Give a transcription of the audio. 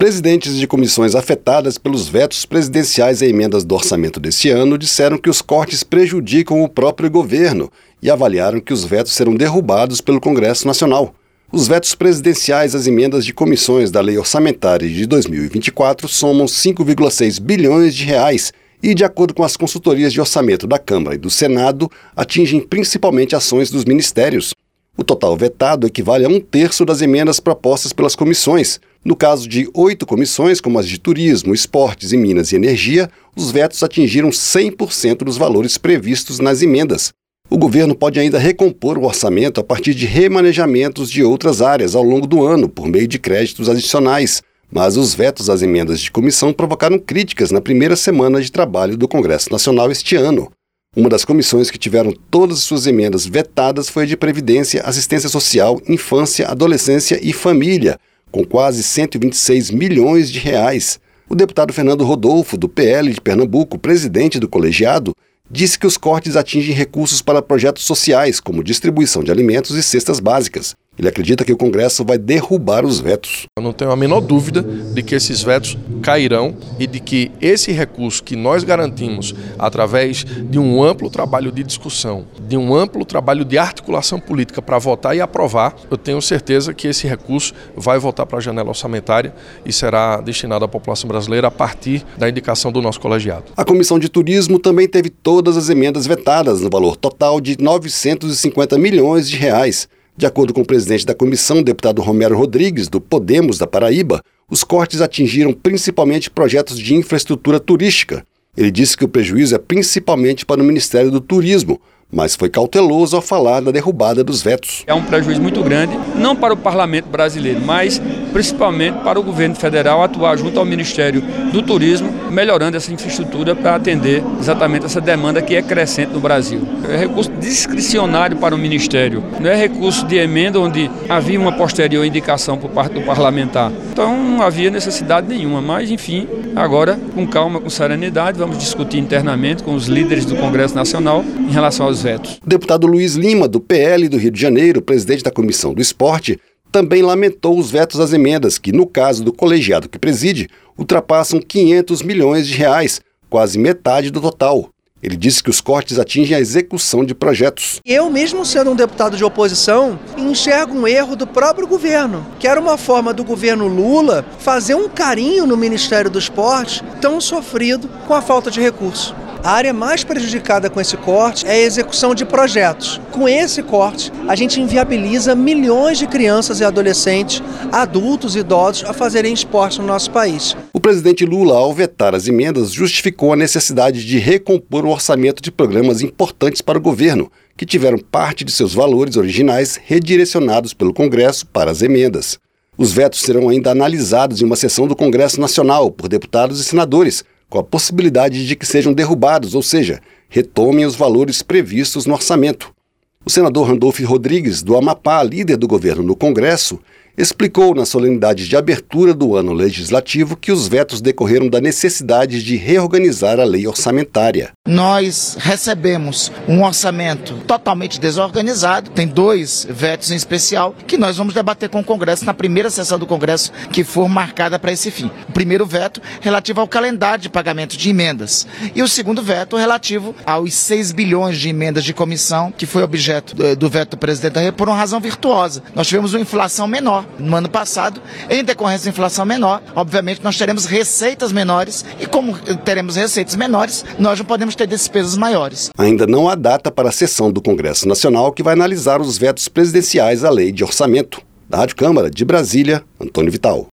Presidentes de comissões afetadas pelos vetos presidenciais a emendas do orçamento deste ano disseram que os cortes prejudicam o próprio governo e avaliaram que os vetos serão derrubados pelo Congresso Nacional. Os vetos presidenciais às emendas de comissões da Lei Orçamentária de 2024 somam 5,6 bilhões de reais e, de acordo com as consultorias de orçamento da Câmara e do Senado, atingem principalmente ações dos ministérios. O total vetado equivale a um terço das emendas propostas pelas comissões. No caso de oito comissões, como as de Turismo, Esportes e Minas e Energia, os vetos atingiram 100% dos valores previstos nas emendas. O governo pode ainda recompor o orçamento a partir de remanejamentos de outras áreas ao longo do ano, por meio de créditos adicionais. Mas os vetos às emendas de comissão provocaram críticas na primeira semana de trabalho do Congresso Nacional este ano. Uma das comissões que tiveram todas as suas emendas vetadas foi a de Previdência, Assistência Social, Infância, Adolescência e Família, com quase 126 milhões de reais. O deputado Fernando Rodolfo, do PL de Pernambuco, presidente do colegiado, disse que os cortes atingem recursos para projetos sociais, como distribuição de alimentos e cestas básicas. Ele acredita que o Congresso vai derrubar os vetos. Eu não tenho a menor dúvida de que esses vetos cairão e de que esse recurso que nós garantimos através de um amplo trabalho de discussão, de um amplo trabalho de articulação política para votar e aprovar, eu tenho certeza que esse recurso vai voltar para a janela orçamentária e será destinado à população brasileira a partir da indicação do nosso colegiado. A Comissão de Turismo também teve todas as emendas vetadas no valor total de 950 milhões de reais. De acordo com o presidente da comissão, deputado Romero Rodrigues, do Podemos da Paraíba, os cortes atingiram principalmente projetos de infraestrutura turística. Ele disse que o prejuízo é principalmente para o Ministério do Turismo, mas foi cauteloso ao falar da derrubada dos vetos. É um prejuízo muito grande, não para o parlamento brasileiro, mas principalmente para o governo federal atuar junto ao Ministério do Turismo, melhorando essa infraestrutura para atender exatamente essa demanda que é crescente no Brasil. É recurso discricionário para o Ministério, não é recurso de emenda onde havia uma posterior indicação por parte do parlamentar. Então não havia necessidade nenhuma, mas enfim, agora com calma, com serenidade, vamos discutir internamente com os líderes do Congresso Nacional em relação aos vetos. O deputado Luiz Lima, do PL do Rio de Janeiro, presidente da Comissão do Esporte, também lamentou os vetos às emendas, que, no caso do colegiado que preside, ultrapassam 500 milhões de reais, quase metade do total. Ele disse que os cortes atingem a execução de projetos. Eu, mesmo sendo um deputado de oposição, enxergo um erro do próprio governo, que era uma forma do governo Lula fazer um carinho no Ministério do Esporte tão sofrido com a falta de recursos. A área mais prejudicada com esse corte é a execução de projetos. Com esse corte, a gente inviabiliza milhões de crianças e adolescentes, adultos e idosos a fazerem esporte no nosso país. O presidente Lula, ao vetar as emendas, justificou a necessidade de recompor o orçamento de programas importantes para o governo, que tiveram parte de seus valores originais redirecionados pelo Congresso para as emendas. Os vetos serão ainda analisados em uma sessão do Congresso Nacional por deputados e senadores, com a possibilidade de que sejam derrubados, ou seja, retomem os valores previstos no orçamento. O senador Randolph Rodrigues, do Amapá, líder do governo no Congresso, explicou na solenidade de abertura do ano legislativo que os vetos decorreram da necessidade de reorganizar a lei orçamentária. Nós recebemos um orçamento totalmente desorganizado, tem dois vetos em especial, que nós vamos debater com o Congresso na primeira sessão do Congresso que for marcada para esse fim. O primeiro veto relativo ao calendário de pagamento de emendas e o segundo veto relativo aos 6 bilhões de emendas de comissão, que foi objeto do veto do presidente da República por uma razão virtuosa. Nós tivemos uma inflação menor no ano passado, em decorrência da inflação menor, obviamente nós teremos receitas menores e como teremos receitas menores, nós não podemos ter despesas maiores. Ainda não há data para a sessão do Congresso Nacional que vai analisar os vetos presidenciais à lei de orçamento. Da Rádio Câmara de Brasília, Antônio Vital.